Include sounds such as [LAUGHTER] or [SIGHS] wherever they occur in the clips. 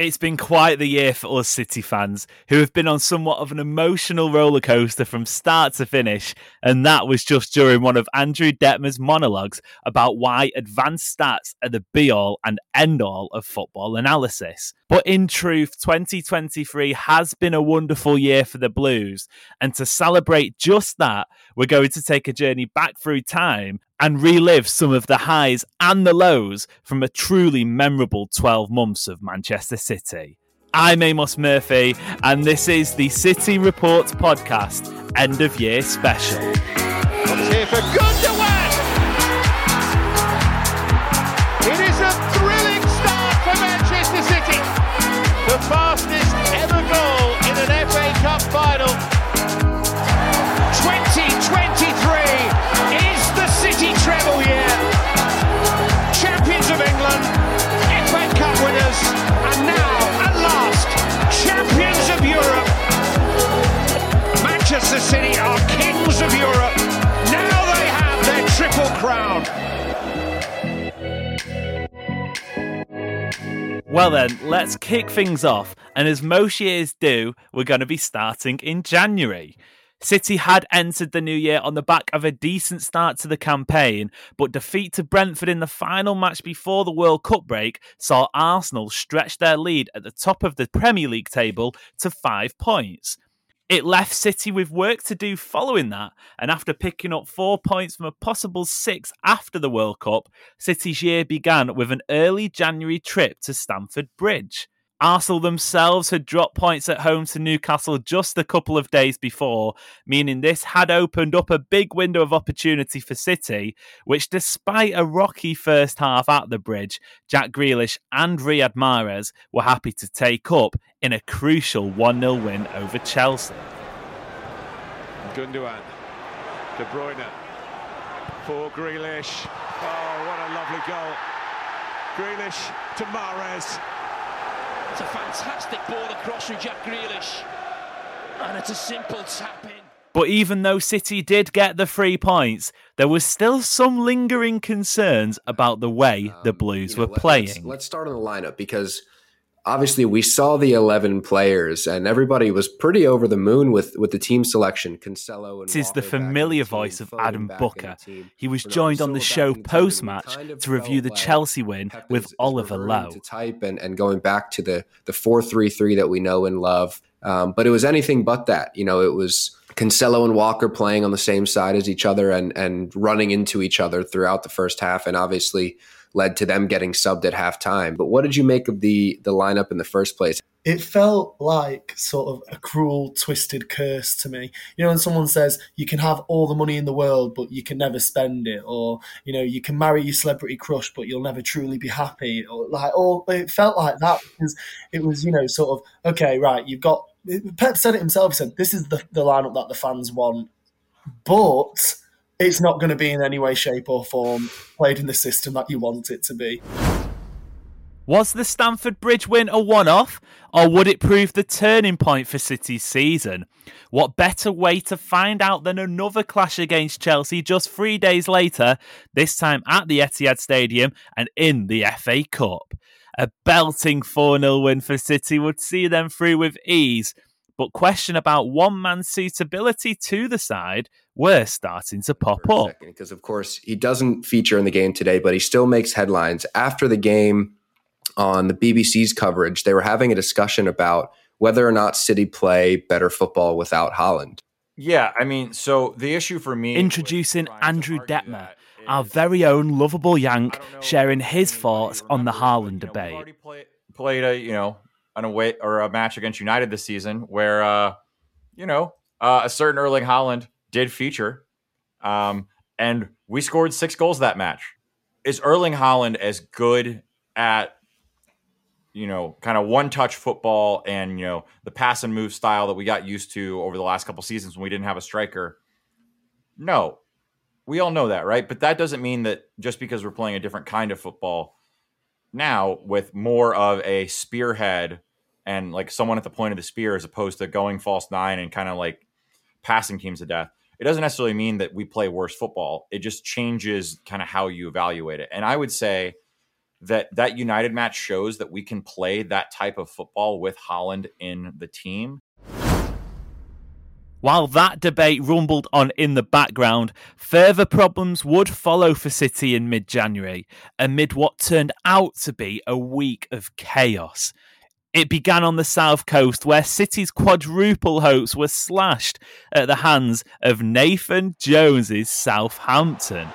It's been quite the year for us City fans, who have been on somewhat of an emotional roller coaster from start to finish, and that was just during one of Andrew Detmer's monologues about why advanced stats are the be all and end all of football analysis. But in truth, 2023 has been a wonderful year for the Blues, and to celebrate just that, we're going to take a journey back through time and relive some of the highs and the lows from a truly memorable 12 months of Manchester City. I'm Amos Murphy, and this is the City Report podcast end of year special. Manchester City are kings of Europe. Now they have their triple crown. Well, then, let's kick things off. And as most years do, we're going to be starting in January. City had entered the new year on the back of a decent start to the campaign, but defeat to Brentford in the final match before the World Cup break saw Arsenal stretch their lead at the top of the Premier League table to five points. It left City with work to do following that, and after picking up four points from a possible six after the World Cup, City's year began with an early January trip to Stamford Bridge. Arsenal themselves had dropped points at home to Newcastle just a couple of days before, meaning this had opened up a big window of opportunity for City, which, despite a rocky first half at the bridge, Jack Grealish and Riyad Mahrez were happy to take up in a crucial 1 0 win over Chelsea. Gundogan, De Bruyne, for Grealish. Oh, what a lovely goal. Grealish to Mahrez. It's a fantastic ball across from Jack Grealish. And it's a simple tap in. But even though City did get the three points, there was still some lingering concerns about the way the Blues Um, You know, were let- playing. Let's, let's start on the lineup because obviously we saw the 11 players and everybody was pretty over the moon with, with the team selection. Cancelo and This is the Walker back in familiar team, voice of Adam Booker. He was joined on the show back in the team, and we post match kind of to review the like Chelsea win Pep with Oliver Lowe. to type and, and going back to the the four three three that we know and love. Um, but it was anything but that. You know, it was Cancelo and Walker playing on the same side as each other and and running into each other throughout the first half, and obviously led to them getting subbed at halftime. But what did you make of the the lineup in the first place? it felt like sort of a cruel, twisted curse to me. You know, when someone says you can have all the money in the world, but you can never spend it, or you know, you can marry your celebrity crush, but you'll never truly be happy, or like, or it felt like that because it was, you know, sort of okay, right, you've got. Pep said it himself. He said this is the the lineup that the fans want, but it's not going to be in any way, shape, or form played in the system that you want it to be. Was the Stamford Bridge win a one off, or would it prove the turning point for City's season? What better way to find out than another clash against Chelsea just three days later, this time at the Etihad Stadium and in the FA Cup? A belting 4 0 win for City would see them through with ease, but question about one man's suitability to the side were starting to pop up. Because, of course, he doesn't feature in the game today, but he still makes headlines. After the game on the BBC's coverage, they were having a discussion about whether or not City play better football without Haaland. Yeah, I mean, so the issue for me. Introducing Andrew Detmer our very own lovable Yank, sharing his thoughts on the Haaland debate. Play, played a you know an away or a match against United this season where uh, you know uh, a certain Erling Haaland did feature, um, and we scored six goals that match. Is Erling Haaland as good at you know kind of one touch football and you know the pass and move style that we got used to over the last couple seasons when we didn't have a striker? No, we all know that, right? But that doesn't mean that just because we're playing a different kind of football now with more of a spearhead and like someone at the point of the spear as opposed to going false nine and kind of like passing teams to death. It doesn't necessarily mean that we play worse football. It just changes kind of how you evaluate it. And I would say that that United match shows that we can play that type of football with Haaland in the team. While that debate rumbled on in the background, further problems would follow for City in mid January, amid what turned out to be a week of chaos. It began on the south coast, where City's quadruple hopes were slashed at the hands of Nathan Jones's Southampton.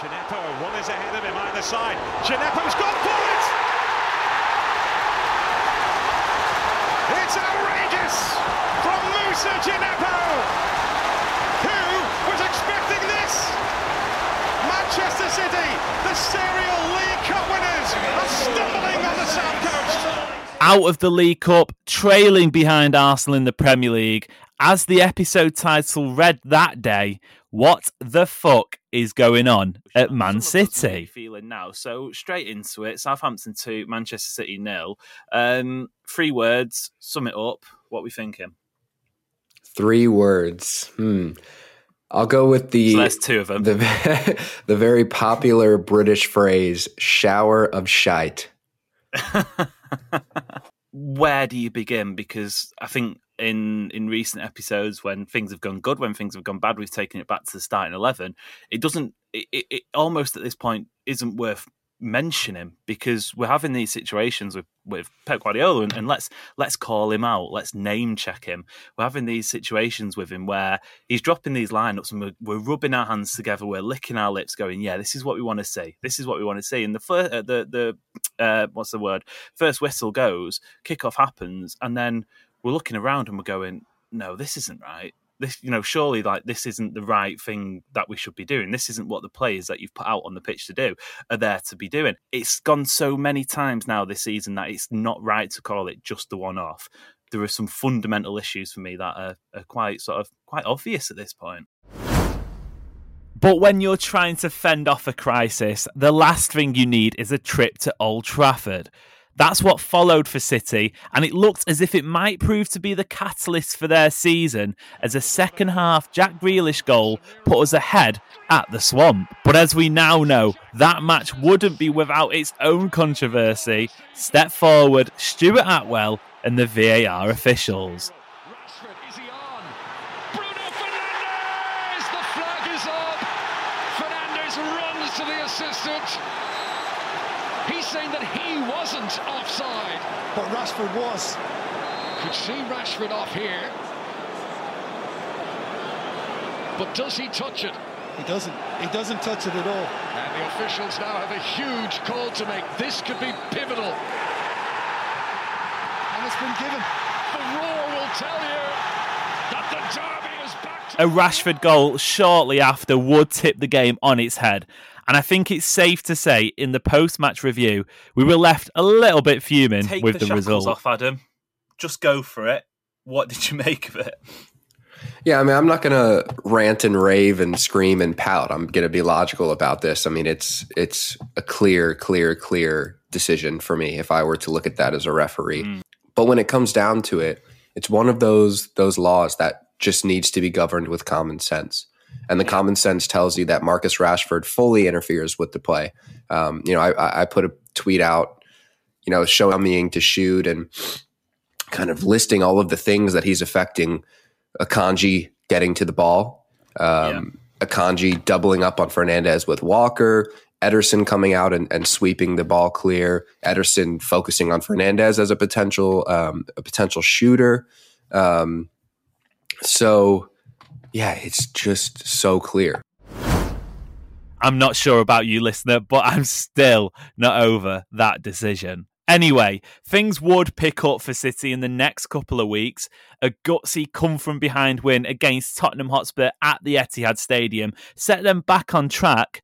Djenepo, one is ahead of him either side. Djenepo's gone for it! It's outrageous from Moussa Djenepo! Who was expecting this? Manchester City, the serial League Cup winners, are stumbling on the South Coast. Out of the League Cup, trailing behind Arsenal in the Premier League, as the episode title read that day, what the fuck is going on at Man City? Feeling now, so straight into it. Southampton two, Manchester City nil. Um, three words, sum it up. What we thinking? Three words. Hmm. I'll go with the. So two of them. The, [LAUGHS] the very popular British phrase "shower of shite." [LAUGHS] Where do you begin? Because I think in in recent episodes, when things have gone good, when things have gone bad, we've taken it back to the starting eleven. It doesn't. It, it, it almost at this point isn't worth mention him because we're having these situations with with Pep Guardiola and, and, let's let's call him out let's name check him. We're having these situations with him where he's dropping these lineups and we're, we're rubbing our hands together we're licking our lips going yeah this is what we want to see. This is what we want to see. And the first uh, the the uh, what's the word? First whistle goes kickoff happens and then we're looking around and we're going no this isn't right this you know surely like this isn't the right thing that we should be doing. This isn't what the players that you've put out on the pitch to do are there to be doing. It's gone so many times now this season that it's not right to call it just the one off there are some fundamental issues for me that are, are quite sort of quite obvious at this point. But when you're trying to fend off a crisis, the last thing you need is a trip to Old Trafford. That's what followed for City, and it looked as if it might prove to be the catalyst for their season as a second half Jack Grealish goal put us ahead at the Swamp. But as we now know, that match wouldn't be without its own controversy. Step forward, Stuart Atwell and the VAR officials. Rashford was. Could see Rashford off here. But does he touch it? He doesn't. He doesn't touch it at all. And the officials now have a huge call to make. This could be pivotal. And it's been given. The roar will tell you that the derby is back. To- a Rashford goal shortly after would tip the game on its head. And I think it's safe to say in the post match review, we were left a little bit fuming Take with the, the, result. off, Adam. Just go for it. What did you [LAUGHS] make of it? Yeah, I mean, I'm not going to rant and rave and scream and pout. I'm going to be logical about this. I mean, it's it's a clear, clear, clear decision for me if I were to look at that as a referee. Mm. But when it comes down to it, it's one of those those laws that just needs to be governed with common sense. And the common sense tells you that Marcus Rashford fully interferes with the play. Um, you know, I, I put a tweet out, you know, showing me to shoot and kind of listing all of the things that he's affecting Akanji getting to the ball, um, Akanji doubling up on Fernandez with Walker, Ederson coming out and, and sweeping the ball clear, Ederson focusing on Fernandez as a potential um, a potential shooter. Um, so, yeah, it's just so clear. I'm not sure about you, listener, but I'm still not over that decision. Anyway, things would pick up for City in the next couple of weeks. A gutsy come from behind win against Tottenham Hotspur at the Etihad Stadium set them back on track,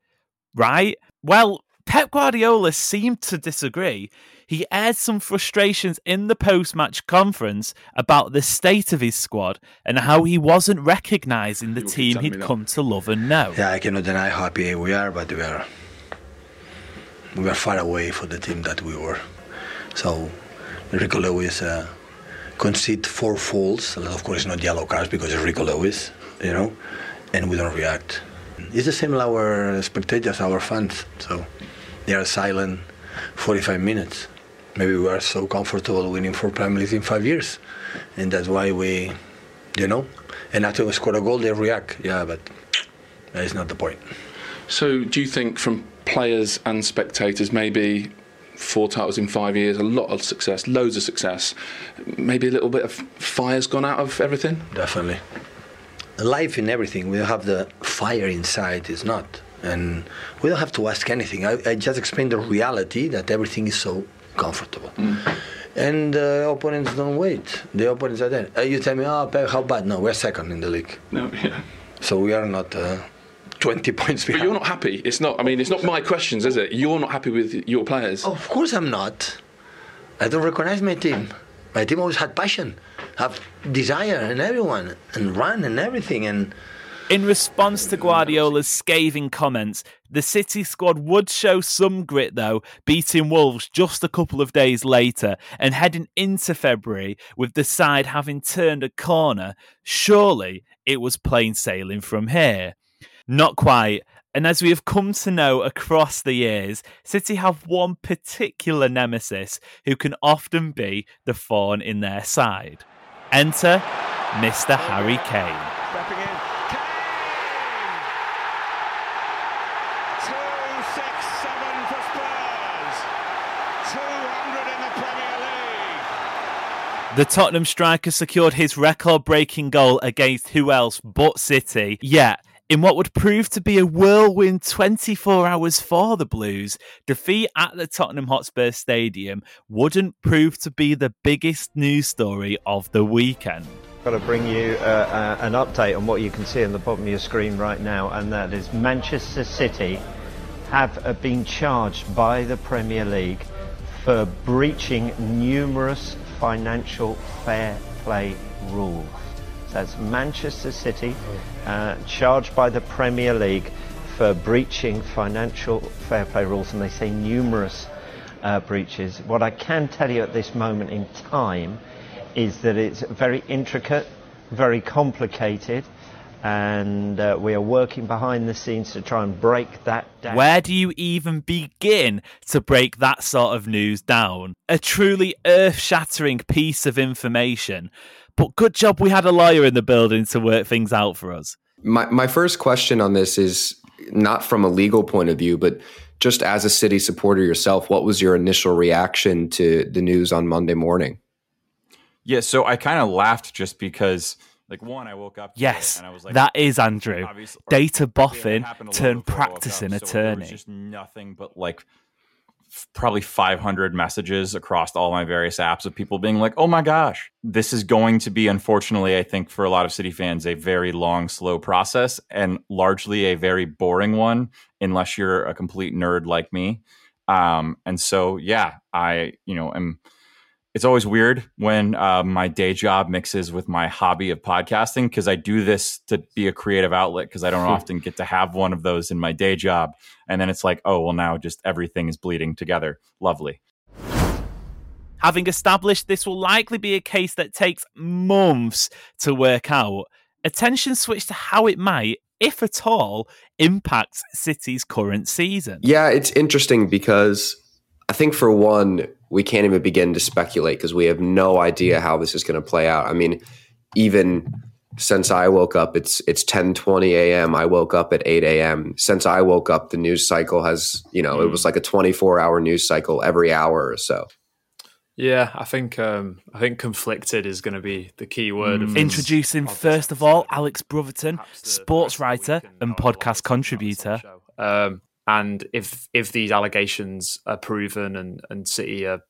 right? Well, Pep Guardiola seemed to disagree. He aired some frustrations in the post match conference about the state of his squad and how he wasn't recognising the team he'd come to love and know. Yeah, I cannot deny how happy we are, but we are we are far away from the team that we were. So Rico Lewis uh, concede four fouls. Of course, not yellow cards because it's Rico Lewis, you know, and we don't react. It's the same with our spectators, our fans. So they are silent 45 minutes. Maybe we are so comfortable winning four Premier League in five years, and that's why we, you know, and after we score a goal, they react. Yeah, but that is not the point. So, do you think from players and spectators, maybe four titles in five years, a lot of success, loads of success, maybe a little bit of fire's gone out of everything? Definitely. Life in everything, we have the fire inside, is not. And we don't have to ask anything. I, I just explain the reality that everything is so comfortable. Mm. And the uh, opponents don't wait. The opponents are there. Uh, you tell me, oh, how bad? No, we're second in the league. No, [LAUGHS] yeah. So we are not uh, [LAUGHS] 20 points behind. But you're not happy. It's not. I mean, it's not my questions, is it? You're not happy with your players. Of course, I'm not. I don't recognize my team. My team always had passion, have desire, and everyone, and run and everything, and. In response to Guardiola's scathing comments, the City squad would show some grit though, beating Wolves just a couple of days later and heading into February with the side having turned a corner. Surely it was plain sailing from here. Not quite. And as we have come to know across the years, City have one particular nemesis who can often be the thorn in their side. Enter Mr. Harry Kane. Stepping in. Kane! 267 for Spurs. 200 in the Premier League. The Tottenham striker secured his record breaking goal against who else but City. Yet, in what would prove to be a whirlwind 24 hours for the Blues, defeat at the Tottenham Hotspur Stadium wouldn't prove to be the biggest news story of the weekend. Got to bring you uh, uh, an update on what you can see on the bottom of your screen right now, and that is Manchester City have uh, been charged by the Premier League for breaching numerous financial fair play rules. So that's Manchester City uh, charged by the Premier League for breaching financial fair play rules, and they say numerous uh, breaches. What I can tell you at this moment in time is that it's very intricate, very complicated, and uh, we are working behind the scenes to try and break that down. Where do you even begin to break that sort of news down? A truly earth shattering piece of information. But good job we had a lawyer in the building to work things out for us. My my first question on this is not from a legal point of view, but just as a city supporter yourself, what was your initial reaction to the news on Monday morning? Yeah, so I kind of laughed just because, like, one, I woke up. Yes, and I was like, that is Andrew. Data boffin happened a little turned before I woke practicing up, so attorney. just nothing but like f- probably 500 messages across all my various apps of people being like, "Oh my gosh, this is going to be unfortunately, I think for a lot of City fans, a very long, slow process and largely a very boring one, unless you're a complete nerd like me." Um, and so, yeah, I you know am it's always weird when uh, my day job mixes with my hobby of podcasting because I do this to be a creative outlet because I don't often get to have one of those in my day job. And then it's like, oh, well, now just everything is bleeding together. Lovely. Having established this will likely be a case that takes months to work out, attention switch to how it might, if at all, impact City's current season. Yeah, it's interesting because I think for one, we can't even begin to speculate because we have no idea how this is going to play out. I mean, even since I woke up, it's it's ten twenty a.m. I woke up at eight a.m. Since I woke up, the news cycle has you know mm. it was like a twenty four hour news cycle every hour or so. Yeah, I think um, I think conflicted is going to be the key word. Mm. Introducing first of all Alex Brotherton, sports writer and podcast contributor. Um, and if if these allegations are proven and and City are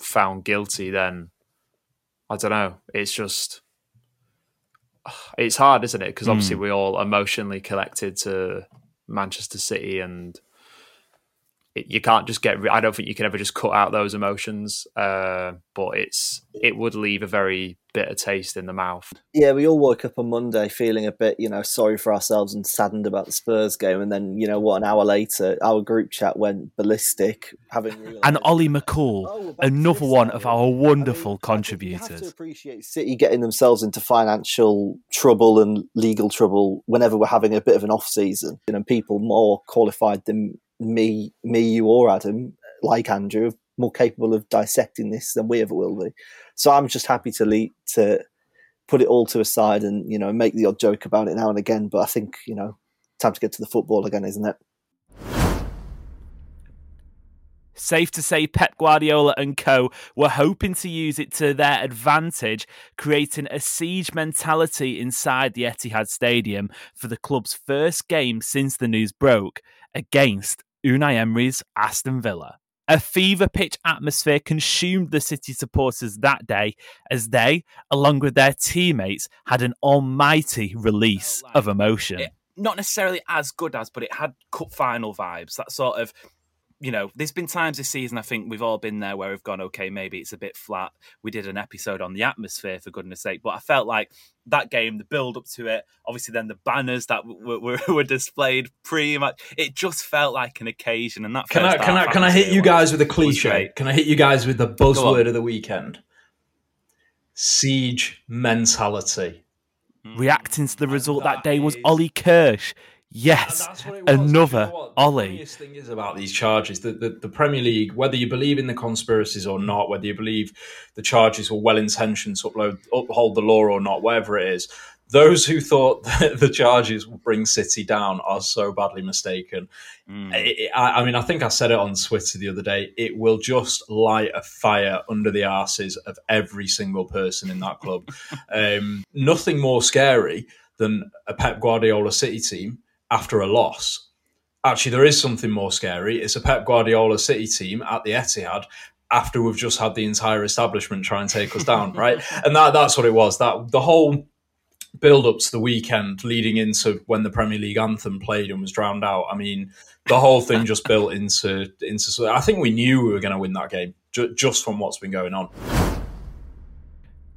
found guilty, then I don't know. It's just [SIGHS] it's hard, isn't it? Because obviously mm. we all emotionally connected to Manchester City and it, you can't just get. I don't think you can ever just cut out those emotions. Uh, but it's it would leave a very bitter taste in the mouth. Yeah, we all woke up on Monday feeling a bit, you know, sorry for ourselves and saddened about the Spurs game, and then you know what? An hour later, our group chat went ballistic. Having [LAUGHS] realized, and Ollie McCall, oh, another one of our wonderful I mean, contributors. You have to appreciate City getting themselves into financial trouble and legal trouble whenever we're having a bit of an off season, you know, people more qualified than me, me, you, or Adam, like Andrew, more capable of dissecting this than we ever will be. So I'm just happy to lead, to put it all to a side and you know make the odd joke about it now and again. But I think you know time to get to the football again, isn't it? Safe to say, Pep Guardiola and co were hoping to use it to their advantage, creating a siege mentality inside the Etihad Stadium for the club's first game since the news broke against Unai Emery's Aston Villa. A fever pitch atmosphere consumed the City supporters that day as they, along with their teammates, had an almighty release oh, of emotion. It, not necessarily as good as, but it had cup final vibes. That sort of you know, there's been times this season, I think we've all been there where we've gone, okay, maybe it's a bit flat. We did an episode on the atmosphere, for goodness sake. But I felt like that game, the build up to it, obviously then the banners that were, were, [LAUGHS] were displayed pretty much, it just felt like an occasion. And that can I, can I, can I hit you guys with a cliche? Can I hit you guys with the buzzword of the weekend? Siege mentality. Reacting to the result that, that day was Ollie Kirsch Yes, another you know Ollie. The funniest thing is about these charges that the, the, Premier League, whether you believe in the conspiracies or not, whether you believe the charges were well intentioned to upload, uphold the law or not, whatever it is, those who thought [LAUGHS] that the charges will bring City down are so badly mistaken. Mm. It, I, I, mean, I think I said it on Twitter the other day. It will just light a fire under the arses of every single person in that club. [LAUGHS] um, nothing more scary than a Pep Guardiola City team after a loss. Actually, there is something more scary. It's a Pep Guardiola City team at the Etihad after we've just had the entire establishment try and take us down, right? [LAUGHS] And that that's what it was. That the whole build up to the weekend leading into when the Premier League anthem played and was drowned out. I mean, the whole thing just built into into. I think we knew we were going to win that game ju- just from what's been going on.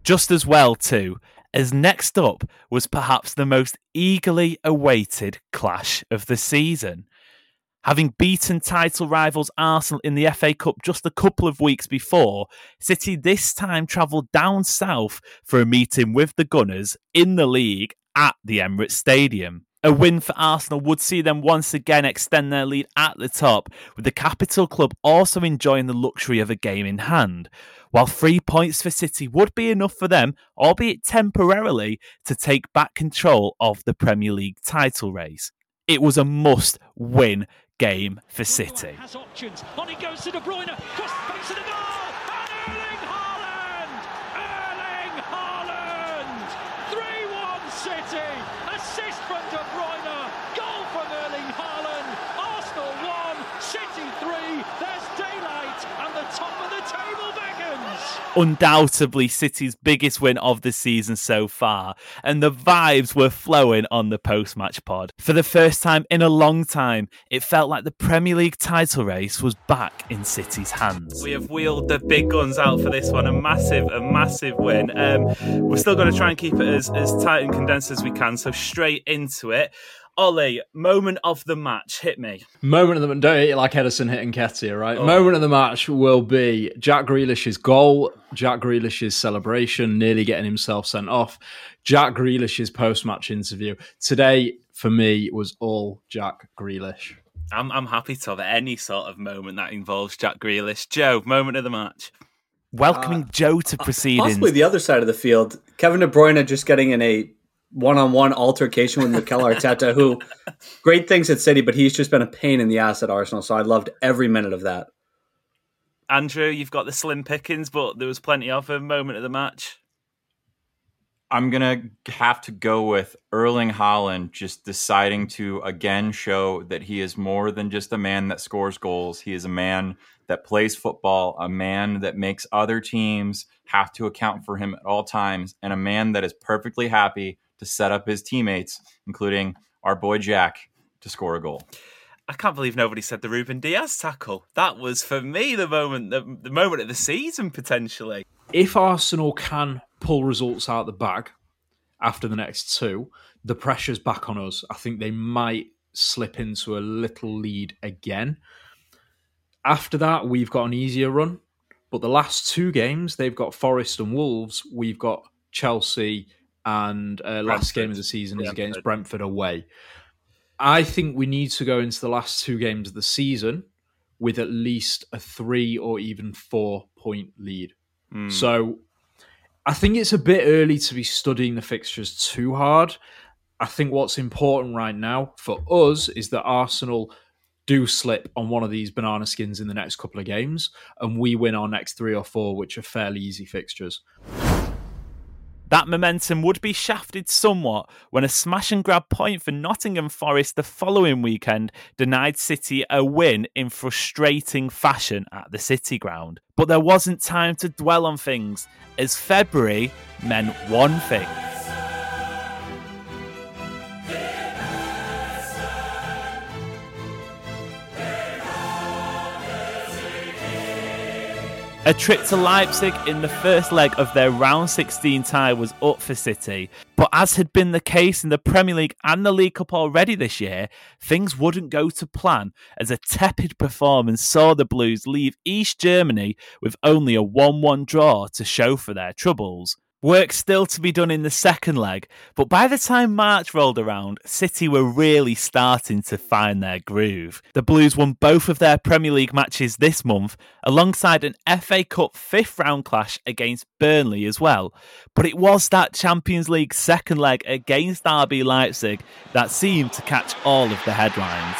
Just as well, too as next up was perhaps the most eagerly awaited clash of the season. Having beaten title rivals Arsenal in the FA Cup just a couple of weeks before, City this time travelled down south for a meeting with the Gunners in the league at the Emirates Stadium. A win for Arsenal would see them once again extend their lead at the top, with the capital club also enjoying the luxury of a game in hand while three points for City would be enough for them, albeit temporarily, to take back control of the Premier League title race. It was a must win game for City. Has options. On he goes to De Bruyne. Cross face of the goal. And Erling Haaland. Erling Haaland. 3-1 City. Assist from De Bruyne. Goal from Erling Haaland. Arsenal 1. City 3. There's daylight it, and the top of the table beckons. Undoubtedly City's biggest win of the season so far, and the vibes were flowing on the post match pod. For the first time in a long time, it felt like the Premier League title race was back in City's hands. We have wheeled the big guns out for this one, a massive, a massive win. Um, we're still going to try and keep it as, as tight and condensed as we can, so straight into it. Ollie, moment of the match, hit me. Moment of the match. don't hit it like Edison hitting Ketia, right? Oh. Moment of the match will be Jack Grealish's goal, Jack Grealish's celebration, nearly getting himself sent off, Jack Grealish's post-match interview. Today, for me, was all Jack Grealish. I'm, I'm happy to have any sort of moment that involves Jack Grealish. Joe, moment of the match. Welcoming Uh, Joe to proceedings. Possibly the other side of the field. Kevin De Bruyne just getting in a one-on-one altercation with Mikel Arteta, who great things at City, but he's just been a pain in the ass at Arsenal. So I loved every minute of that. Andrew, you've got the slim pickings, but there was plenty of a moment of the match. I'm gonna have to go with Erling Haaland just deciding to again show that he is more than just a man that scores goals. He is a man that plays football, a man that makes other teams have to account for him at all times, and a man that is perfectly happy to set up his teammates, including our boy Jack, to score a goal. I can't believe nobody said the Ruben Dias tackle. That was for me the moment, the, the moment of the season potentially. If Arsenal can pull results out of the bag after the next two, the pressure's back on us. I think they might slip into a little lead again. After that, we've got an easier run. But the last two games, they've got Forest and Wolves. We've got Chelsea, and uh, last game of the season is against Brentford. Away. I think we need to go into the last two games of the season with at least a three or even four point lead. Hmm. So I think it's a bit early to be studying the fixtures too hard. I think what's important right now for us is that Arsenal do slip on one of these banana skins in the next couple of games and we win our next three or four, which are fairly easy fixtures. That momentum would be shafted somewhat when a smash and grab point for Nottingham Forest the following weekend denied City a win in frustrating fashion at the City ground. But there wasn't time to dwell on things, as February meant one thing. A trip to Leipzig in the first leg of their round 16 tie was up for City, but as had been the case in the Premier League and the League Cup already this year, things wouldn't go to plan as a tepid performance saw the Blues leave East Germany with only a 1 1 draw to show for their troubles. Work still to be done in the second leg, but by the time March rolled around, City were really starting to find their groove. The Blues won both of their Premier League matches this month, alongside an FA Cup fifth round clash against Burnley as well. But it was that Champions League second leg against RB Leipzig that seemed to catch all of the headlines.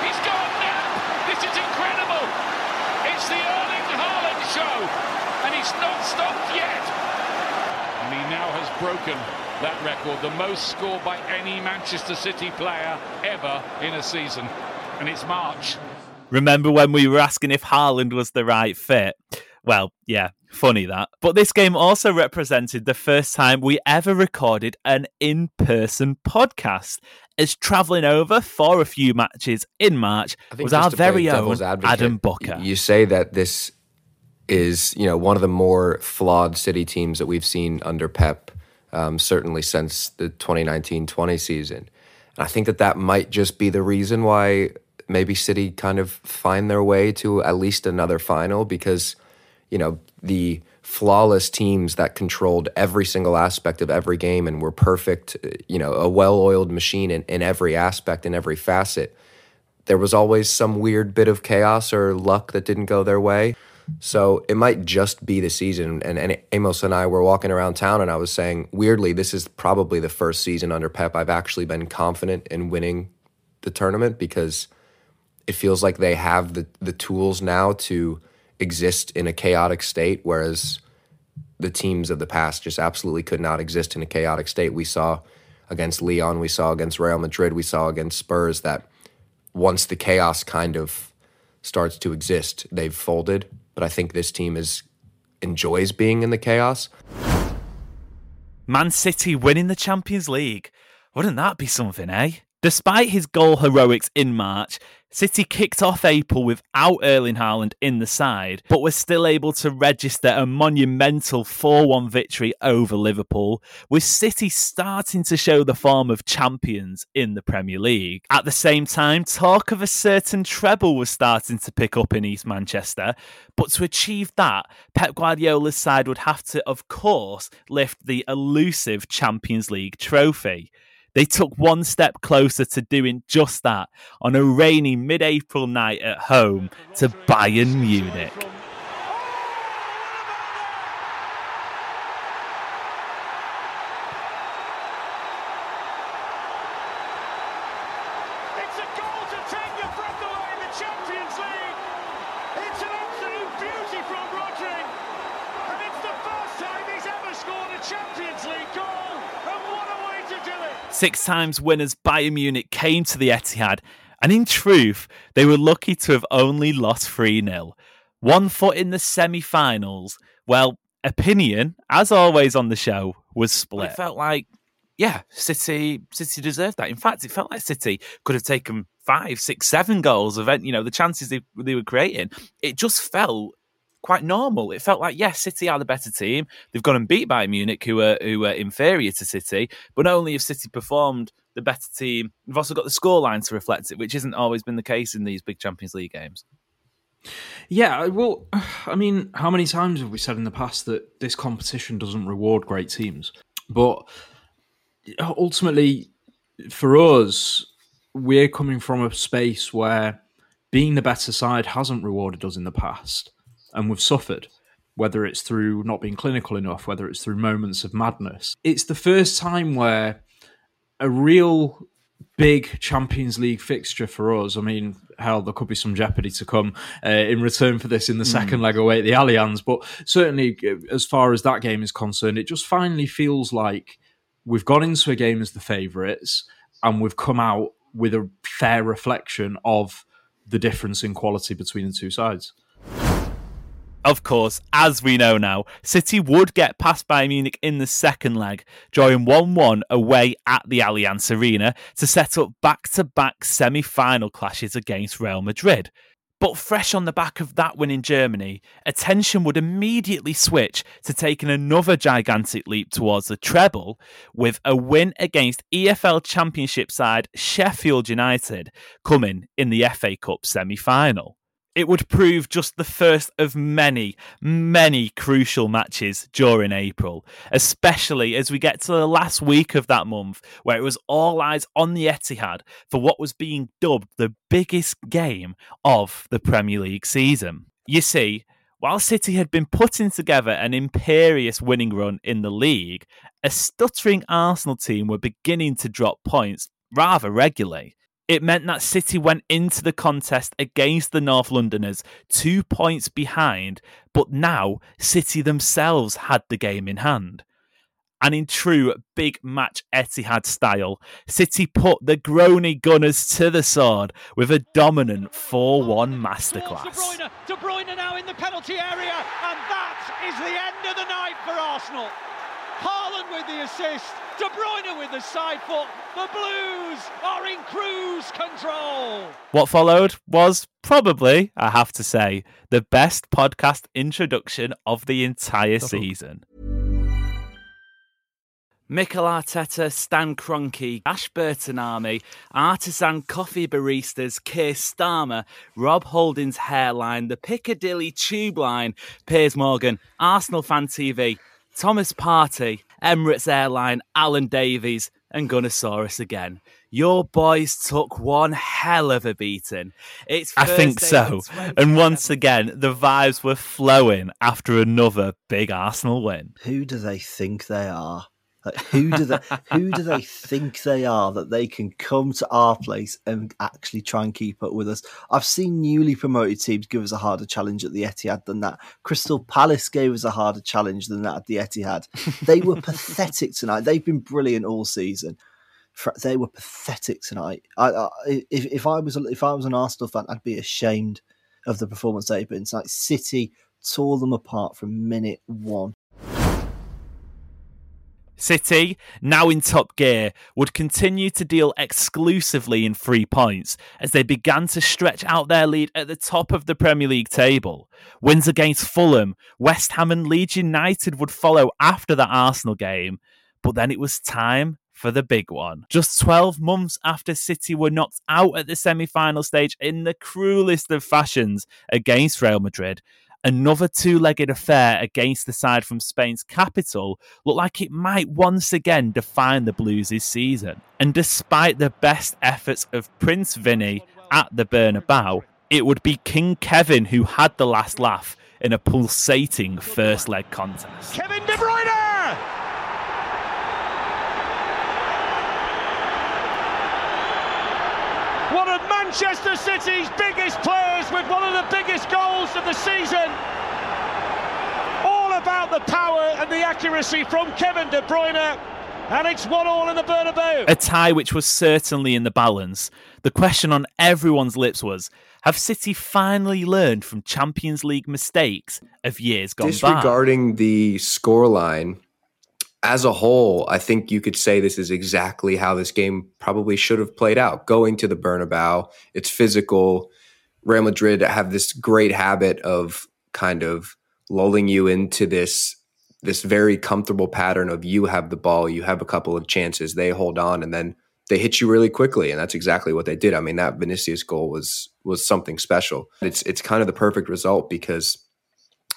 He's gone now. This is incredible. It's the Erling Haaland show, and he's not stopped yet. And he now has broken that record, the most scored by any Manchester City player ever in a season. And it's March. Remember when we were asking if Haaland was the right fit? Well, yeah, funny that. But this game also represented the first time we ever recorded an in person podcast, as travelling over for a few matches in March I was our very own advocate, Adam Booker. You say that this is, you know, one of the more flawed City teams that we've seen under Pep, um, certainly since the 2019-20 season. And I think that that might just be the reason why maybe City kind of find their way to at least another final because, you know, the flawless teams that controlled every single aspect of every game and were perfect, you know, a well-oiled machine in, in every aspect in every facet there was always some weird bit of chaos or luck that didn't go their way. So it might just be the season. And, and Amos and I were walking around town, and I was saying, weirdly, this is probably the first season under Pep I've actually been confident in winning the tournament because it feels like they have the, the tools now to exist in a chaotic state, whereas the teams of the past just absolutely could not exist in a chaotic state. We saw against Lyon, we saw against Real Madrid, we saw against Spurs that once the chaos kind of starts to exist, they've folded. But I think this team is enjoys being in the chaos. Man City winning the Champions League. Wouldn't that be something, eh? Despite his goal heroics in March, City kicked off April without Erling Haaland in the side, but were still able to register a monumental 4 1 victory over Liverpool, with City starting to show the form of champions in the Premier League. At the same time, talk of a certain treble was starting to pick up in East Manchester, but to achieve that, Pep Guardiola's side would have to, of course, lift the elusive Champions League trophy. They took one step closer to doing just that on a rainy mid April night at home to Bayern Munich. It's a goal to take your breath away in the Champions League. It's an absolute beauty from Rodri. And it's the first time he's ever scored a Champions League goal. And what a way to do it. Six times winners Bayern Munich came to the Etihad, and in truth, they were lucky to have only lost 3 0. One foot in the semi finals. Well, opinion, as always on the show, was split. It felt like, yeah, City City deserved that. In fact, it felt like City could have taken five, six, seven goals of you know the chances they, they were creating. It just felt quite normal. It felt like yes, City are the better team. They've gone and beat Bayern Munich, who are who are inferior to City. But not only have City performed the better team, they've also got the scoreline to reflect it, which isn't always been the case in these big Champions League games. Yeah, well, [SIGHS] I mean, how many times have we said in the past that this competition doesn't reward great teams? But uh, ultimately, for us, we're coming from a space where being the better side hasn't rewarded us in the past, and we've suffered. Whether it's through not being clinical enough, whether it's through moments of madness. It's the first time where a real big Champions League fixture for us. I mean, hell, there could be some jeopardy to come uh, in return for this in the second Hmm. leg away at the Allianz. But certainly, uh, as far as that game is concerned, it just finally feels like we've gone into a game as the favourites and we've come out with a fair reflection of the difference in quality between the two sides. Of course, as we know now, City would get past Bayern Munich in the second leg, drawing 1 1 away at the Allianz Arena to set up back to back semi final clashes against Real Madrid. But fresh on the back of that win in Germany, attention would immediately switch to taking another gigantic leap towards the treble with a win against EFL Championship side Sheffield United coming in the FA Cup semi final. It would prove just the first of many, many crucial matches during April, especially as we get to the last week of that month, where it was all eyes on the Etihad for what was being dubbed the biggest game of the Premier League season. You see, while City had been putting together an imperious winning run in the league, a stuttering Arsenal team were beginning to drop points rather regularly. It meant that City went into the contest against the North Londoners two points behind, but now City themselves had the game in hand. And in true big match Etihad style, City put the groany Gunners to the sword with a dominant 4 1 masterclass. Bruyne, De Bruyne now in the penalty area, and that is the end of the night for Arsenal. Haaland with the assist, De Bruyne with the side foot. The Blues are in cruise control. What followed was probably, I have to say, the best podcast introduction of the entire season. Mikel Arteta, Stan Kroenke, Ashburton Army, Artisan Coffee Baristas, Keir Starmer, Rob Holding's Hairline, the Piccadilly Tube Line, Piers Morgan, Arsenal Fan TV, Thomas Partey, Emirates Airline, Alan Davies, and Gunnosaurus again. Your boys took one hell of a beating. It's I think so. And once again, the vibes were flowing after another big Arsenal win. Who do they think they are? Like, who do they who do they think they are that they can come to our place and actually try and keep up with us? I've seen newly promoted teams give us a harder challenge at the Etihad than that. Crystal Palace gave us a harder challenge than that at the Etihad. They were [LAUGHS] pathetic tonight. They've been brilliant all season. They were pathetic tonight. I, I, if, if I was if I was an Arsenal fan, I'd be ashamed. of the performance but it's like City tore them apart from minute one. City, now in top gear, would continue to deal exclusively in three points as they began to stretch out their lead at the top of the Premier League table. Wins against Fulham, West Ham, and Leeds United would follow after the Arsenal game, but then it was time for the big one. Just 12 months after City were knocked out at the semi final stage in the cruelest of fashions against Real Madrid, another two legged affair against the side from Spain's capital looked like it might once again define the Blues' season. And despite the best efforts of Prince Vinny at the Bernabeu, it would be King Kevin who had the last laugh in a pulsating first leg contest. Kevin De Bruyne! One of Manchester City's biggest players with one of the biggest goals of the season. All about the power and the accuracy from Kevin De Bruyne. And it's one all in the Bernabeu. A tie which was certainly in the balance. The question on everyone's lips was Have City finally learned from Champions League mistakes of years gone by? Disregarding the scoreline, as a whole, I think you could say this is exactly how this game probably should have played out. Going to the Bernabeu, it's physical. Real Madrid have this great habit of kind of lulling you into this this very comfortable pattern of you have the ball, you have a couple of chances, they hold on, and then they hit you really quickly, and that's exactly what they did. I mean, that Vinicius goal was was something special. It's it's kind of the perfect result because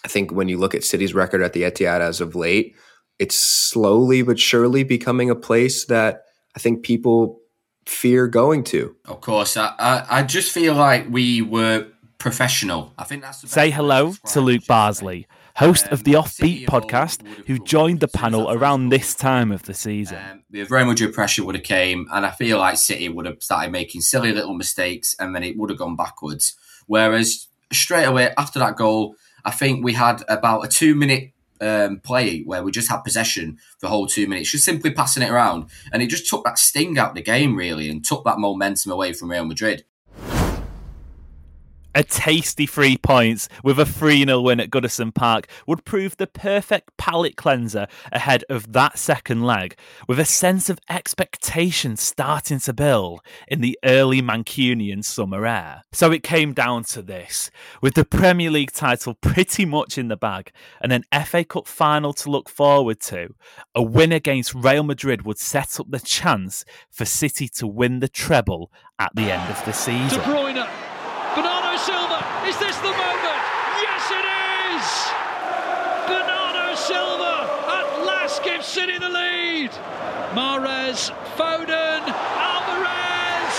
I think when you look at City's record at the Etihad as of late, it's slowly but surely becoming a place that I think people fear going to. Of course, I, I, I just feel like we were professional. I think that's the Say hello to Luke Barsley, host of um, the Offbeat podcast, who joined the panel around this time of the season. Um, the Real Madrid pressure would have came, and I feel like City would have started making silly little mistakes, and then it would have gone backwards. Whereas straight away after that goal, I think we had about a two minute um, play where we just had possession the whole two minutes, just simply passing it around, and it just took that sting out of the game really, and took that momentum away from Real Madrid. A tasty three points with a 3 0 win at Goodison Park would prove the perfect palate cleanser ahead of that second leg, with a sense of expectation starting to build in the early Mancunian summer air. So it came down to this with the Premier League title pretty much in the bag and an FA Cup final to look forward to. A win against Real Madrid would set up the chance for City to win the treble at the end of the season. Bernardo Silva. Is this the moment? Yes, it is! Bernardo Silva at last gives City the lead. Mahrez, Foden, Alvarez.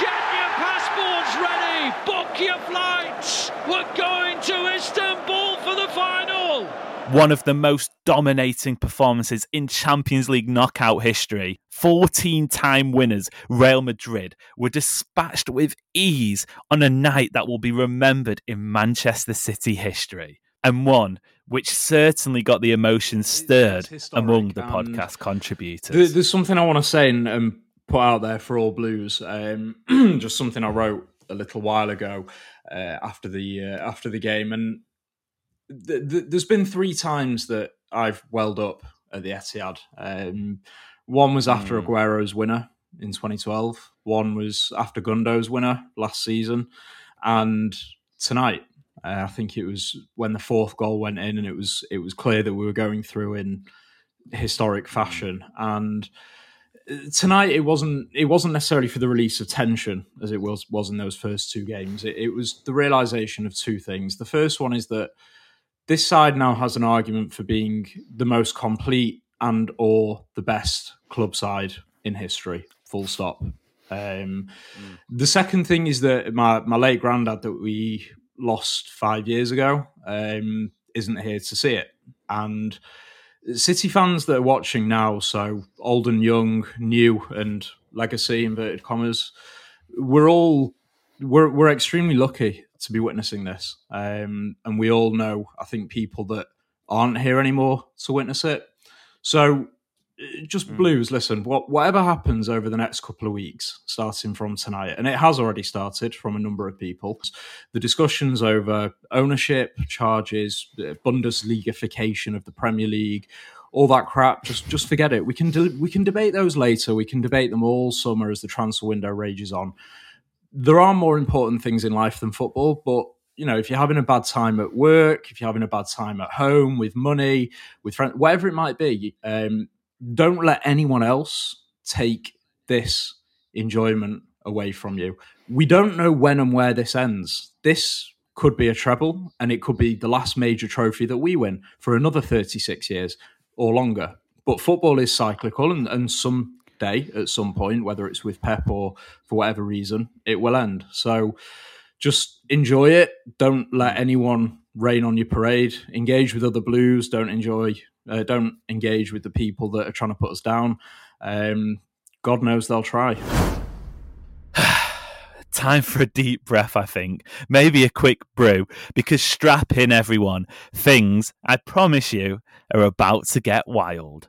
Get your passports ready. Book your flights. We're going to Istanbul for the final. One of the most dominating performances in Champions League knockout history. 14 time winners, Real Madrid, were dispatched with ease on a night that will be remembered in Manchester City history. And one which certainly got the emotions stirred among the podcast contributors. There's something I want to say and, and put out there for all Blues. Um, [CLEARS THROAT] just something I wrote a little while ago uh, after the uh, after the game, and th- th- there's been three times that I've welled up at the Etihad. Um, one was after Mm. Aguero's winner in 2012. One was after Gundo's winner last season, and tonight. Uh, I think it was when the fourth goal went in, and it was it was clear that we were going through in historic fashion. And uh, tonight, it wasn't it wasn't necessarily for the release of tension as it was was in those first two games. It, it was the realization of two things. The first one is that this side now has an argument for being the most complete and or the best club side in history. Full stop. Um, The second thing is that my, my late granddad that we lost five years ago um, isn't here to see it. And City fans that are watching now, so old and young, new and legacy inverted commas, we're all we're we're extremely lucky to be witnessing this, um, and we all know, I think, people that aren't here anymore to witness it. So uh, just hmm. Blues. Listen, what whatever happens over the next couple of weeks, starting from tonight, and it has already started from a number of people. The discussions over ownership, charges, uh, Bundesligaification of the Premier League, all that crap. Just just forget it. We can de- we can debate those later. We can debate them all summer as the transfer window rages on. There are more important things in life than football, but you know, if you're having a bad time at work, if you're having a bad time at home with money, with friends, whatever it might be, um, don't let anyone else take this enjoyment away from you. We don't know when and where this ends. This could be a treble, and it could be the last major trophy that we win for another 36 years or longer. But football is cyclical, and, and some day at some point, whether it's with Pep or for whatever reason, it will end. So just enjoy it. Don't let anyone rain on your parade. Engage with other Blues. Don't enjoy. Uh, don't engage with the people that are trying to put us down. Um, God knows they'll try. [SIGHS] Time for a deep breath, I think. Maybe a quick brew, because strap in, everyone. Things, I promise you, are about to get wild.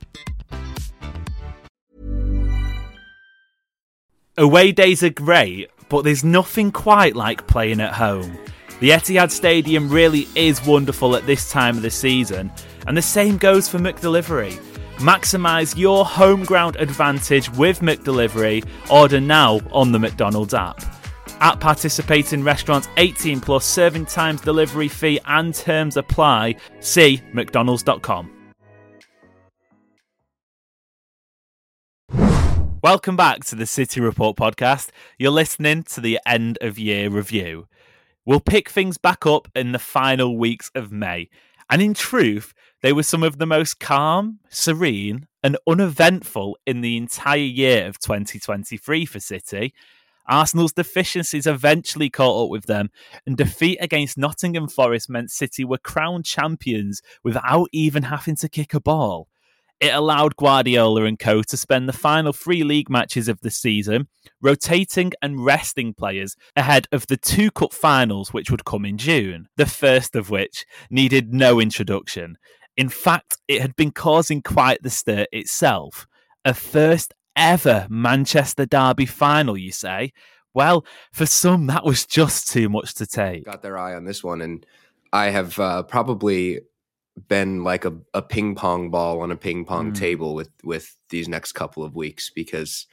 Away days are great, but there's nothing quite like playing at home. The Etihad Stadium really is wonderful at this time of the season, and the same goes for McDelivery. Maximise your home ground advantage with McDelivery. Order now on the McDonald's app. At participating restaurants, 18 plus serving times, delivery fee, and terms apply. See McDonald's.com. Welcome back to the City Report podcast. You're listening to the end of year review. We'll pick things back up in the final weeks of May. And in truth, they were some of the most calm, serene, and uneventful in the entire year of 2023 for City. Arsenal's deficiencies eventually caught up with them, and defeat against Nottingham Forest meant City were crowned champions without even having to kick a ball. It allowed Guardiola and co to spend the final three league matches of the season rotating and resting players ahead of the two cup finals, which would come in June, the first of which needed no introduction. In fact, it had been causing quite the stir itself. A first ever Manchester Derby final, you say? Well, for some, that was just too much to take. Got their eye on this one, and I have uh, probably been like a, a ping pong ball on a ping pong Mm. table with with these next couple of weeks because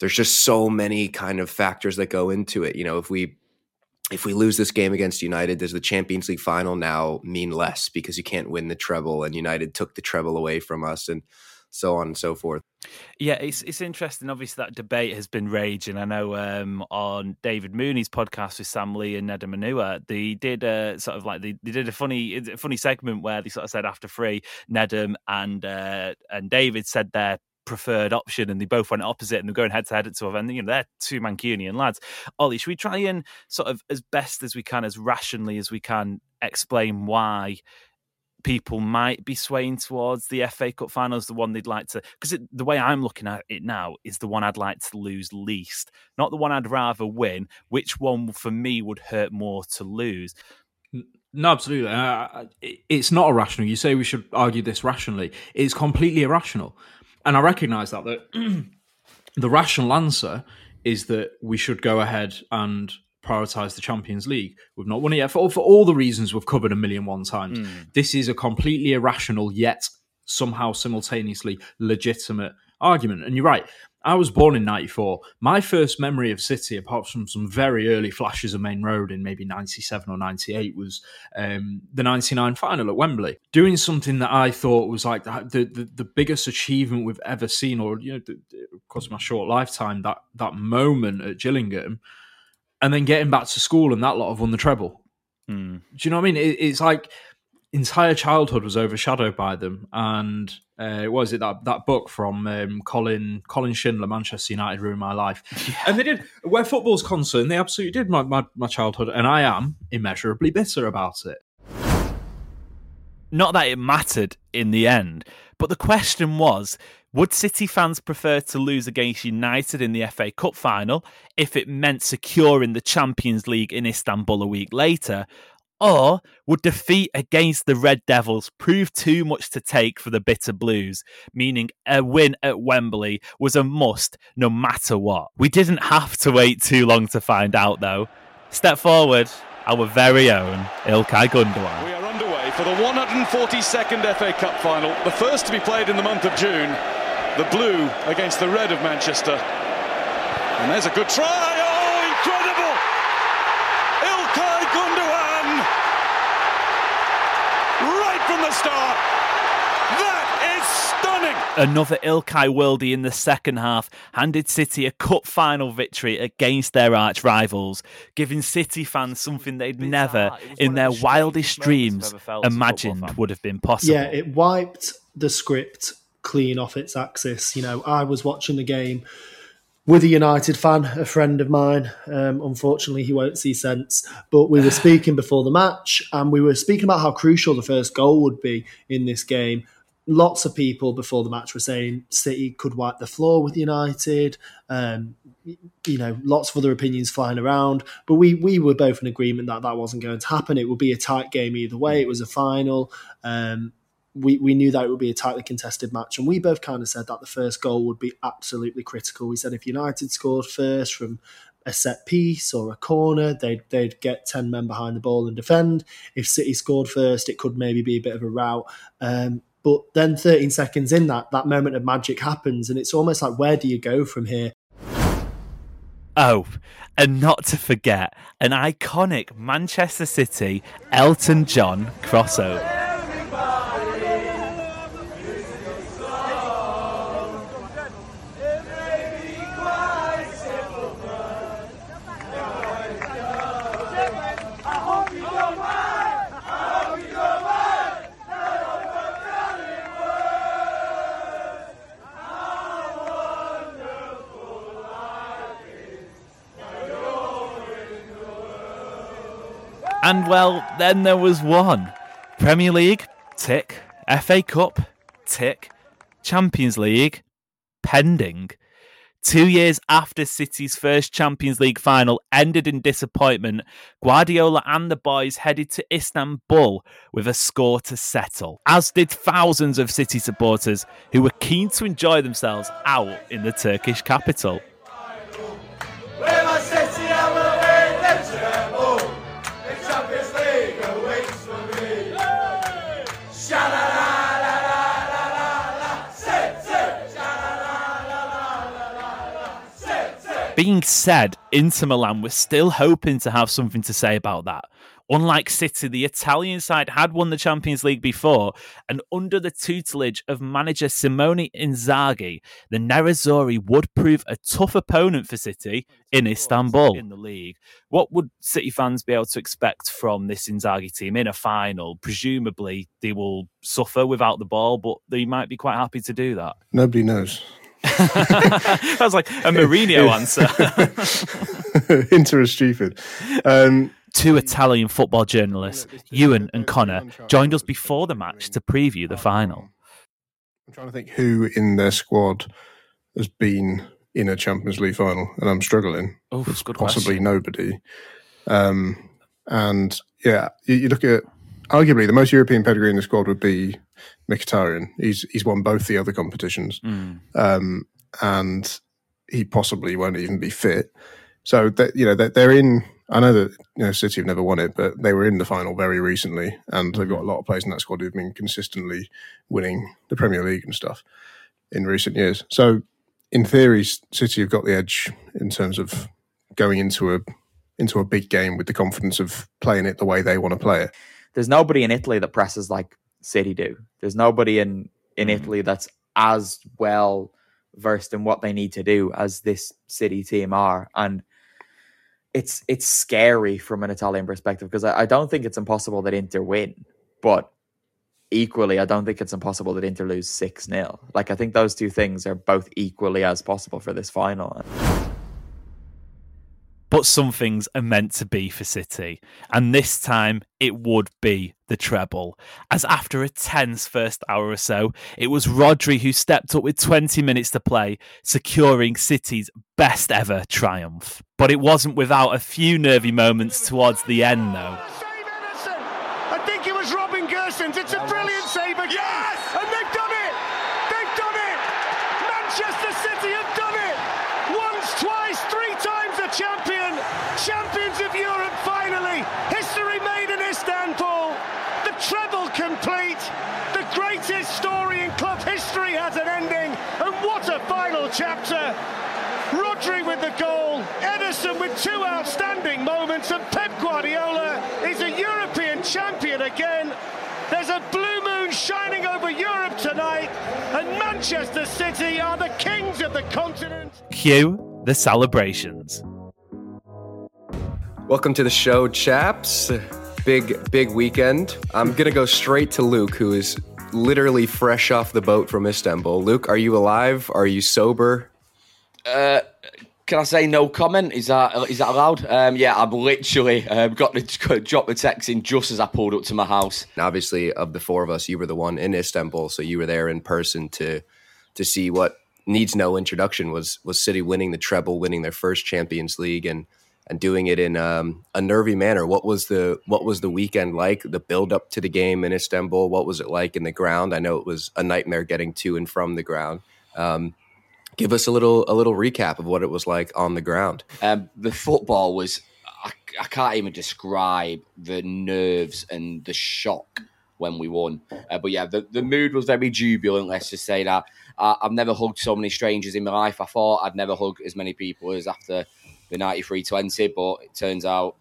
there's just so many kind of factors that go into it. You know, if we if we lose this game against United, does the Champions League final now mean less because you can't win the treble and United took the treble away from us and so on and so forth. Yeah, it's it's interesting. Obviously, that debate has been raging. I know um, on David Mooney's podcast with Sam Lee and Nedum Onuoha, they did a sort of like they, they did a funny a funny segment where they sort of said after three, Nedum and uh, and David said their preferred option and they both went opposite and they're going head to head at sort of and you know they're two Mancunian lads. Ollie, should we try and sort of as best as we can, as rationally as we can, explain why people might be swaying towards the FA Cup final as the one they'd like to. Because the way I'm looking at it now is the one I'd like to lose least, not the one I'd rather win. Which one for me would hurt more to lose? No, absolutely. Uh, it's not irrational. You say we should argue this rationally. It's completely irrational. And I recognize that, that [CLEARS THROAT] the rational answer is that we should go ahead and prioritize the Champions League. We've not won it yet for, for all the reasons we've covered a million one times. Mm. This is a completely irrational yet somehow simultaneously legitimate argument. And you're right. I was born in 94. My first memory of City, apart from some very early flashes of Maine Road in maybe 97 or 98, was um, the 99 final at Wembley. Doing something that I thought was like the, the, the, biggest achievement we've ever seen, or, you know, the, the- of course, my short lifetime, that, that moment at Gillingham, and then getting back to school and that lot have won the treble. Hmm. Do you know what I mean? It, it's like entire childhood was overshadowed by them. And uh, was it that that book from um, Colin Colin Shindler, Manchester United ruined my life, and they did where football's concerned, they absolutely did my, my my childhood, and I am immeasurably bitter about it. Not that it mattered in the end, but the question was would City fans prefer to lose against United in the FA Cup final if it meant securing the Champions League in Istanbul a week later? Or would defeat against the Red Devils prove too much to take for the Bitter Blues, meaning a win at Wembley was a must no matter what? We didn't have to wait too long to find out, though. Step forward, our very own Ilkay Gundogan. We are underway for the 142nd FA Cup final, the first to be played in the month of June. The blue against the red of Manchester. And there's a good try. Oh, incredible! Ilkay Gundogan! Right from the start. That is stunning. Another Ilkay worldie in the second half handed City a cup final victory against their arch rivals, giving City fans something they'd never, in their wildest dreams, imagined would have been possible. Yeah, it wiped the script clean off its axis. You know, I was watching the game with a United fan, a friend of mine. Um, unfortunately, he won't see sense. But we were [LAUGHS] speaking before the match, and we were speaking about how crucial the first goal would be in this game. Lots of people before the match were saying City could wipe the floor with United. Um, you know, lots of other opinions flying around, but we we were both in agreement that that wasn't going to happen. It would be a tight game either way. It was a final. Um, we, we knew that it would be a tightly contested match. And we both kind of said that the first goal would be absolutely critical. We said if United scored first from a set piece or a corner, they'd, they'd get 10 men behind the ball and defend. If City scored first, it could maybe be a bit of a rout. Um, but then 13 seconds in that, that moment of magic happens. And it's almost like, where do you go from here? Oh, and not to forget an iconic Manchester City Elton John crossover. And well, then there was one. Premier League, tick. FA Cup, tick. Champions League, pending. Two years after City's first Champions League final ended in disappointment, Guardiola and the boys headed to Istanbul with a score to settle, as did thousands of City supporters who were keen to enjoy themselves out in the Turkish capital. Being said, Inter Milan were still hoping to have something to say about that. Unlike City, the Italian side had won the Champions League before, and under the tutelage of manager Simone Inzaghi, the Nerazzurri would prove a tough opponent for City in Istanbul in the league. What would City fans be able to expect from this Inzaghi team in a final? Presumably, they will suffer without the ball, but they might be quite happy to do that. Nobody knows. [LAUGHS] that was like a Mourinho answer. [LAUGHS] Inter is stupid. Um, Two Italian football journalists, Ewan and Connor, joined us before the match to preview the final. I'm trying to think who in their squad has been in a Champions League final, and I'm struggling. Oh, it's good possibly question. nobody. Um, and yeah, you, you look at arguably the most European pedigree in the squad would be Mkhitaryan. He's he's won both the other competitions, Mm. um, and he possibly won't even be fit. So that you know that they're in. I know that you know City have never won it, but they were in the final very recently, and they've got a lot of players in that squad who've been consistently winning the Premier League and stuff in recent years. So in theory, City have got the edge in terms of going into a into a big game with the confidence of playing it the way they want to play it. There's nobody in Italy that presses like City do. There's nobody in in Mm. Italy that's as well versed in what they need to do as this City team are, and it's it's scary from an Italian perspective because I, I don't think it's impossible that Inter win, but equally, I don't think it's impossible that Inter lose 6 0. Like, I think those two things are both equally as possible for this final. But some things are meant to be for City, and this time it would be the treble. As after a tense first hour or so, it was Rodri who stepped up with 20 minutes to play, securing City's best ever triumph. But it wasn't without a few nervy moments towards the end, though. I think it was Robin Gosens. It's a brilliant save again. Yes! And they've done it! They've done it! Manchester City have done it! Once, twice, three times a champion! Champions of Europe finally! History made in Istanbul! The treble complete! The greatest story in club history has an ending! And what a final chapter! Rodri with the goal, Ederson with two outstanding moments, and Pep Guardiola is a European champion again. There's a blue moon shining over Europe tonight, and Manchester City are the kings of the continent. Cue the celebrations. Welcome to the show, chaps. Big, big weekend. I'm going to go straight to Luke, who is literally fresh off the boat from Istanbul. Luke, are you alive? Are you sober? Uh, can I say no comment? Is that is that allowed? Um, yeah, I've literally um, got to drop the text in just as I pulled up to my house. Obviously, of the four of us, you were the one in Istanbul, so you were there in person to to see what needs no introduction was was City winning the treble, winning their first Champions League, and and doing it in um, a nervy manner. What was the what was the weekend like? The build up to the game in Istanbul. What was it like in the ground? I know it was a nightmare getting to and from the ground. Um, give us a little a little recap of what it was like on the ground. Um, the football was I, I, can't even describe the nerves and the shock when we won. Uh, but yeah, the, the mood was very jubilant. Let's just say that uh, I've never hugged so many strangers in my life. I thought I'd never hug as many people as after the 93-20, but it turns out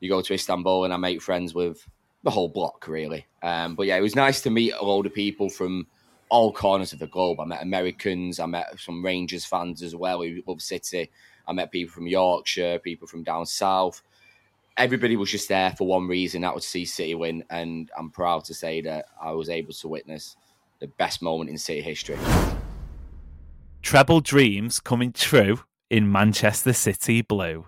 you go to Istanbul and I make friends with the whole block really. Um, but yeah, it was nice to meet a load of people from all corners of the globe. I met Americans, I met some Rangers fans as well who love City. I met people from Yorkshire, people from down south. Everybody was just there for one reason, that was to see City win. And I'm proud to say that I was able to witness the best moment in City history. Treble dreams coming true in Manchester City blue.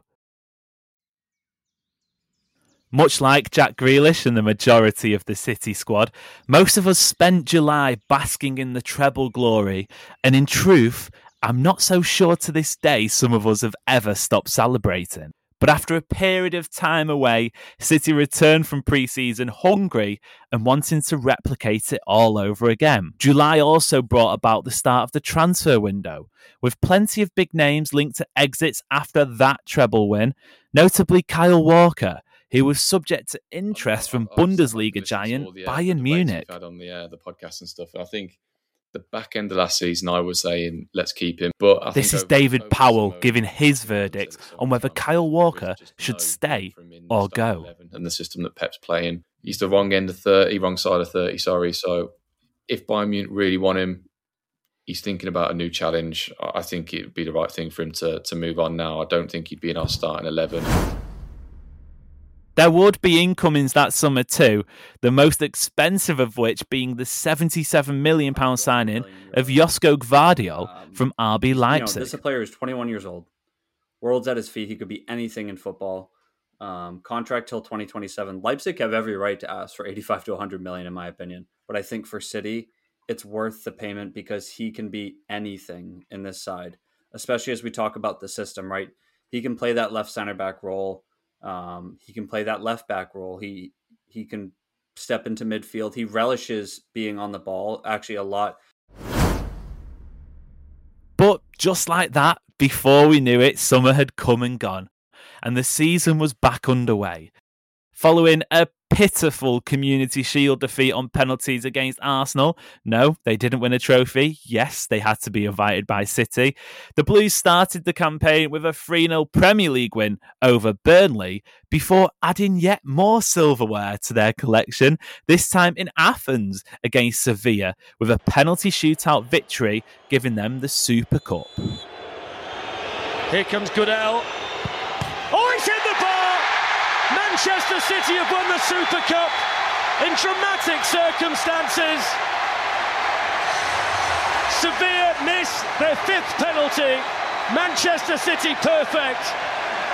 Much like Jack Grealish and the majority of the City squad, most of us spent July basking in the treble glory, and in truth, I'm not so sure to this day some of us have ever stopped celebrating. But after a period of time away, City returned from pre season hungry and wanting to replicate it all over again. July also brought about the start of the transfer window, with plenty of big names linked to exits after that treble win, notably Kyle Walker who was subject to interest from Bundesliga giant the, Bayern Munich. Had on the uh, the podcast and stuff. And I think the back end of last season, I was saying let's keep him. But I this is over, David over Powell giving his verdict on whether Kyle Walker should stay or go. And the system that Pep's playing, he's the wrong end of thirty, wrong side of thirty. Sorry. So if Bayern Munich really want him. He's thinking about a new challenge. I think it would be the right thing for him to, to move on now. I don't think he'd be in our starting 11. There would be incomings that summer too, the most expensive of which being the £77 million signing of Josko Gvardiol from RB Leipzig. You know, this player is 21 years old. World's at his feet. He could be anything in football. Um, contract till 2027. Leipzig have every right to ask for 85 to 100 million, in my opinion. But I think for City, it's worth the payment because he can be anything in this side, especially as we talk about the system, right? He can play that left center back role. Um, he can play that left back role. He he can step into midfield. He relishes being on the ball actually a lot. But just like that, before we knew it, summer had come and gone, and the season was back underway. Following a pitiful Community Shield defeat on penalties against Arsenal. No, they didn't win a trophy. Yes, they had to be invited by City. The Blues started the campaign with a 3 0 Premier League win over Burnley before adding yet more silverware to their collection, this time in Athens against Sevilla, with a penalty shootout victory giving them the Super Cup. Here comes Gudelj. Oh, it's hit the bar! Manchester City have won the Super Cup. in dramatic circumstances. Sevilla miss their fifth penalty. Manchester City perfect.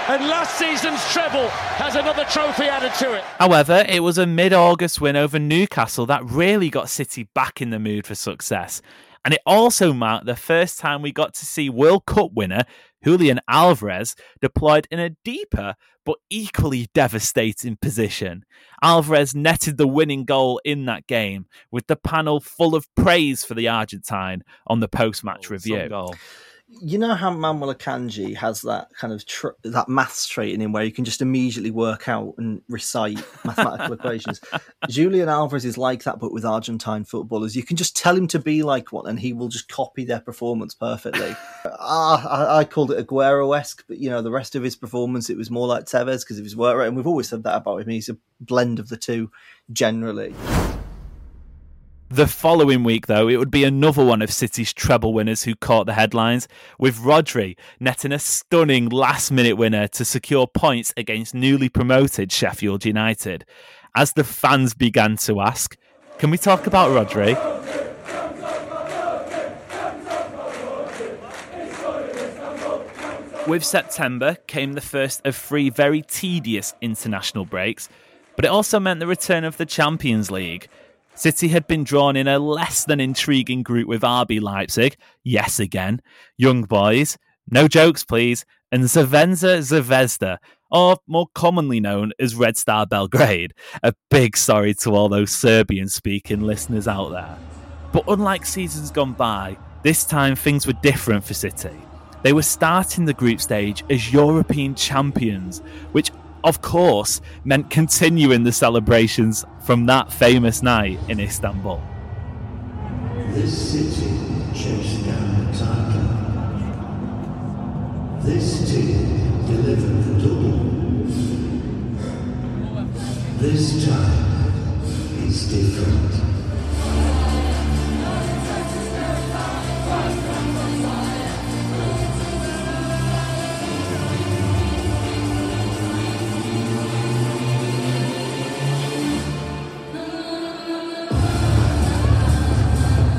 And last season's treble has another trophy added to it. However, it was a mid August win over Newcastle that really got City back in the mood for success. And it also marked the first time we got to see World Cup winner Julian Alvarez deployed in a deeper but equally devastating position. Alvarez netted the winning goal in that game, with the panel full of praise for the Argentine on the post match oh, review. You know how Manuel Akanji has that kind of tr- that maths trait in him where you can just immediately work out and recite mathematical [LAUGHS] equations. Julian Alvarez is like that, but with Argentine footballers. You can just tell him to be like one, and he will just copy their performance perfectly. [LAUGHS] Ah, I, I called it Aguero-esque, but you know the rest of his performance, it was more like Tevez because of his work rate, and we've always said that about him. He's a blend of the two, generally. The following week, though, it would be another one of City's treble winners who caught the headlines, with Rodri netting a stunning last minute winner to secure points against newly promoted Sheffield United. As the fans began to ask, can we talk about Rodri? With September came the first of three very tedious international breaks, but it also meant the return of the Champions League. City had been drawn in a less than intriguing group with RB Leipzig, yes again, Young Boys, no jokes please, and Zvezda Zvezda, or more commonly known as Red Star Belgrade. A big sorry to all those Serbian speaking listeners out there. But unlike seasons gone by, this time things were different for City. They were starting the group stage as European champions, which of course meant continuing the celebrations from that famous night in Istanbul. This city chased down title. This delivered the double. This time is different.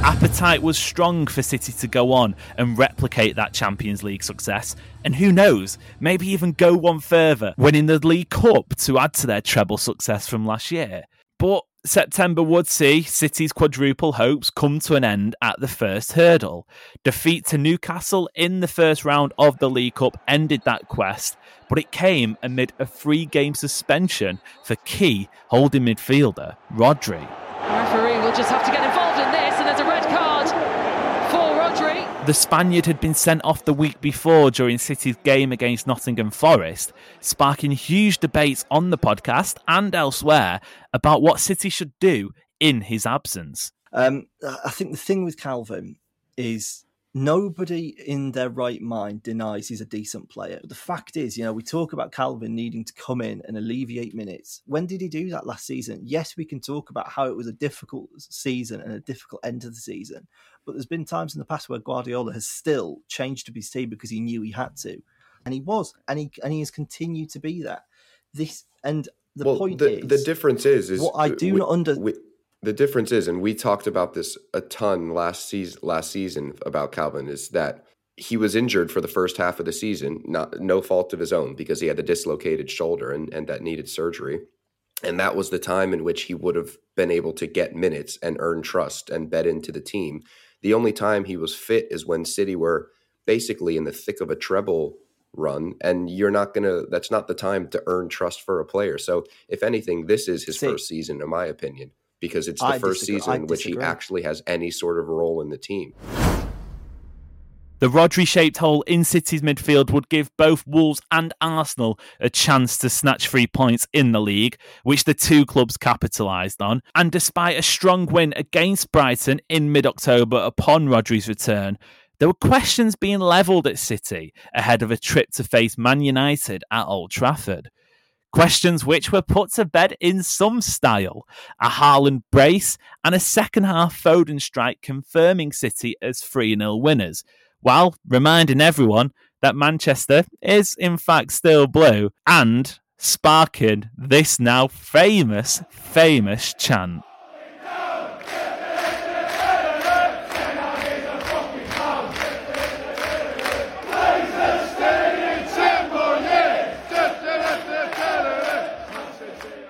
Appetite was strong for City to go on and replicate that Champions League success, and who knows, maybe even go one further, winning the League Cup to add to their treble success from last year. But September would see City's quadruple hopes come to an end at the first hurdle. Defeat to Newcastle in the first round of the League Cup ended that quest, but it came amid a three game suspension for key holding midfielder Rodri. The referee will just have to get involved in this, and there's a red card for Rodri. The Spaniard had been sent off the week before during City's game against Nottingham Forest, sparking huge debates on the podcast and elsewhere about what City should do in his absence. Um, I think the thing with Kalvin is nobody in their right mind denies he's a decent player. The fact is, you know, we talk about Kalvin needing to come in and alleviate minutes. When did he do that last season? Yes, we can talk about how it was a difficult season and a difficult end to the season, but there's been times in the past where Guardiola has still changed up his team because he knew he had to, and he was, and he and he has continued to be that. This and the well, point the, is the difference is is what I do we- not under. we- the difference is, and we talked about this a ton last season. Last season about Kalvin is that he was injured for the first half of the season, not no fault of his own, because he had a dislocated shoulder and, and that needed surgery. And that was the time in which he would have been able to get minutes and earn trust and bed into the team. The only time he was fit is when City were basically in the thick of a treble run, and you're not gonna. That's not the time to earn trust for a player. So, if anything, this is his See- first season, in my opinion, because it's the I first disagree- season in which he actually has any sort of role in the team. The Rodri shaped hole in City's midfield would give both Wolves and Arsenal a chance to snatch three points in the league, which the two clubs capitalised on. And despite a strong win against Brighton in mid October upon Rodri's return, there were questions being levelled at City ahead of a trip to face Man United at Old Trafford. Questions which were put to bed in some style. A Haaland brace and a second half Foden strike confirming City as 3 0 winners, while reminding everyone that Manchester is in fact still blue and sparking this now famous, famous chant.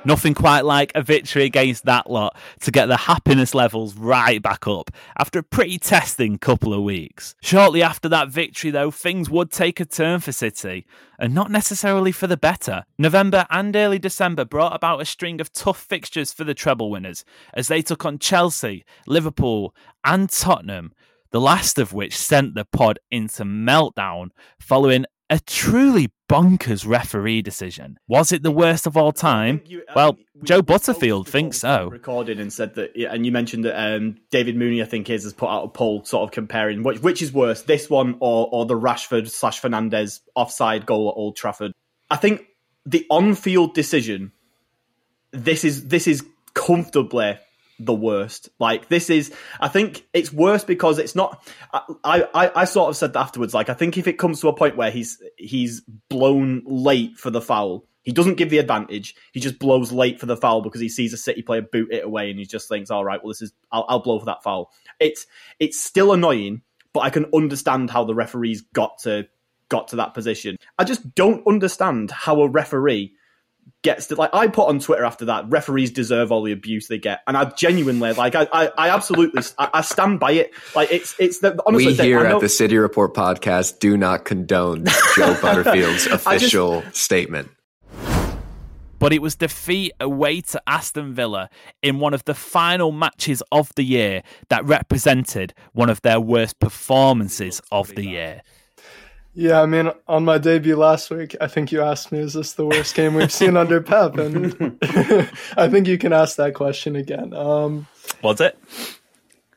Nothing quite like a victory against that lot to get the happiness levels right back up after a pretty testing couple of weeks. Shortly after that victory, though, things would take a turn for City, and not necessarily for the better. November and early December brought about a string of tough fixtures for the treble winners as they took on Chelsea, Liverpool, and Tottenham the last of which sent the pod into meltdown following a truly bonkers referee decision. Was it the worst of all time? well, Joe Butterfield thinks so. Recorded and said that, and you mentioned that um, David Mooney, I think, is has put out a poll sort of comparing which which is worse, this one or or the Rashford slash Fernandez offside goal at Old Trafford. I think the on-field decision. This is this is comfortably the worst. Like this is, I think it's worse because it's not. I, I, I sort of said afterwards. Like I think if it comes to a point where he's he's blown late for the foul, he doesn't give the advantage. He just blows late for the foul because he sees a City player boot it away, and he just thinks, "All right, well, this is I'll, I'll blow for that foul." It's it's still annoying, but I can understand how the referees got to got to that position. I just don't understand how a referee gets to like I put on Twitter after that referees deserve all the abuse they get. And I genuinely like I I, I absolutely I, I, stand by it. Like it's it's the honestly we here at the City Report podcast do not condone Joe [LAUGHS] Butterfield's official just, statement. But it was defeat away to Aston Villa in one of the final matches of the year that represented one of their worst performances of the year yeah, I mean, on my debut last week, I think you asked me, "Is this the worst game we've seen under [LAUGHS] Pep?" And [LAUGHS] I think you can ask that question again. Um, Was it?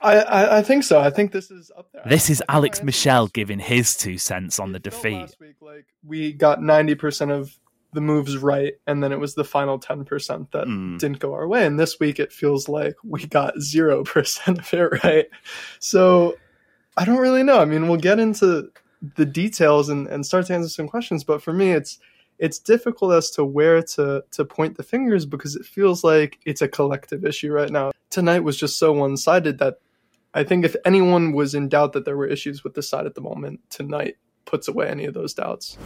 I, I, I, think so. I think this is up there. This is Alex Michel giving his two cents on the defeat. Week, like we got ninety percent of the moves right, and then it was the final ten percent that mm. didn't go our way. And this week, it feels like we got zero percent of it [LAUGHS] right. So I don't really know. I mean, we'll get into the details and, and start to answer some questions. But for me, it's it's difficult as to where to to point the fingers because it feels like it's a collective issue right now. Tonight was just so one sided that I think if anyone was in doubt that there were issues with the side at the moment, tonight puts away any of those doubts.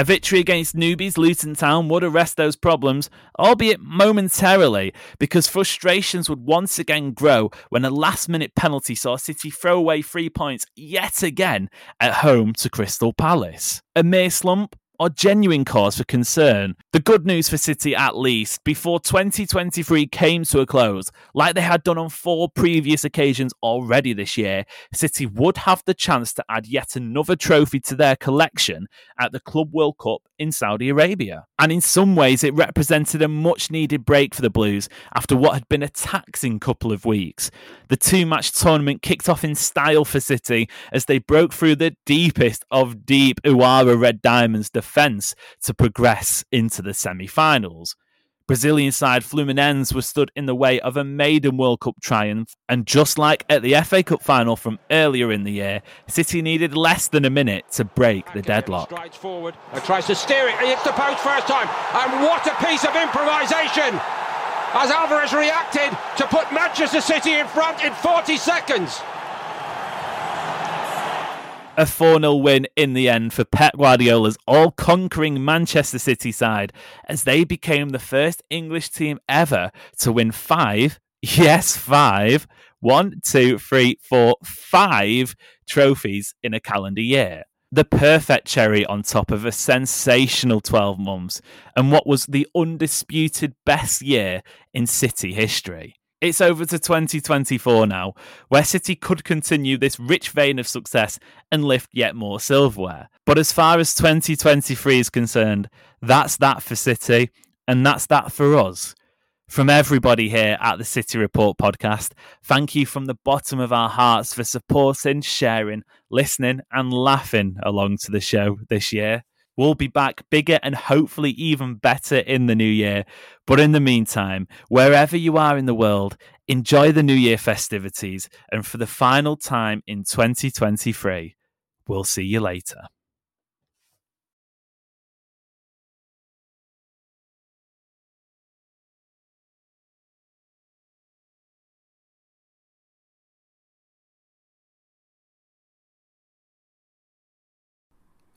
A victory against newbies Luton Town would arrest those problems, albeit momentarily, because frustrations would once again grow when a last minute penalty saw City throw away three points yet again at home to Crystal Palace. A mere slump? Or genuine cause for concern. The good news for City, at least, before 2023 came to a close, like they had done on four previous occasions already this year, City would have the chance to add yet another trophy to their collection at the Club World Cup in Saudi Arabia. And in some ways, it represented a much needed break for the Blues after what had been a taxing couple of weeks. The two match tournament kicked off in style for City as they broke through the deepest of deep Urawa Red Diamonds defence to progress into the semi finals. Brazilian side Fluminense was stood in the way of a maiden World Cup triumph, and just like at the FA Cup final from earlier in the year, City needed less than a minute to break the deadlock. Strides forward and tries to steer it. It's the post first time, and what a piece of improvisation! As Alvarez reacted to put Manchester City in front in 40 seconds a 4 0 win in the end for Pep Guardiola's all conquering Manchester City side as they became the first English team ever to win five, yes, five, one, two, three, four, five trophies in a calendar year. The perfect cherry on top of a sensational 12 months and what was the undisputed best year in City history. It's over to 2024 now, where City could continue this rich vein of success and lift yet more silverware. But as far as 2023 is concerned, that's that for City, and that's that for us. From everybody here at the City Report podcast, thank you from the bottom of our hearts for supporting, sharing, listening, and laughing along to the show this year. We'll be back bigger and hopefully even better in the new year. But in the meantime, wherever you are in the world, enjoy the new year festivities. And for the final time in 2023, we'll see you later.